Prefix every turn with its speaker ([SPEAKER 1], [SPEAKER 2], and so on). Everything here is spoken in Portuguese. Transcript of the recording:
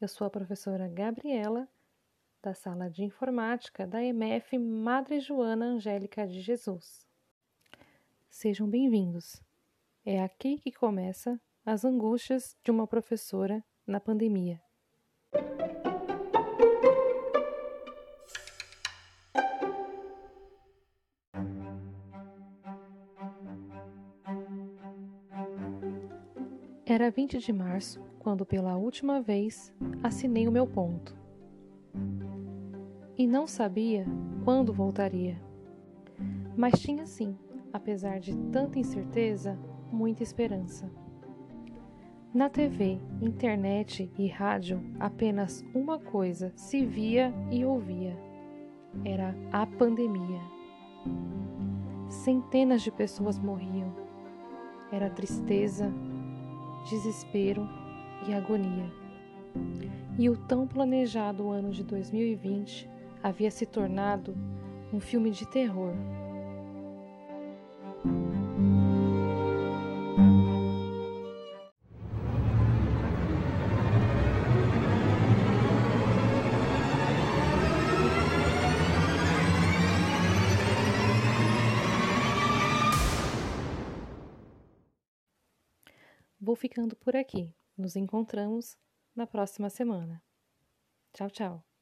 [SPEAKER 1] Eu sou a professora Gabriela, da sala de informática da MF Madre Joana Angélica de Jesus. Sejam bem-vindos. É aqui que começa as angústias de uma professora na pandemia. Era 20 de março quando, pela última vez, assinei o meu ponto. E não sabia quando voltaria. Mas tinha sim, apesar de tanta incerteza, muita esperança. Na TV, internet e rádio, apenas uma coisa se via e ouvia: era a pandemia. Centenas de pessoas morriam. Era tristeza, desespero e agonia. E o tão planejado ano de 2020 havia se tornado um filme de terror. Vou ficando por aqui. Nos encontramos na próxima semana. Tchau, tchau.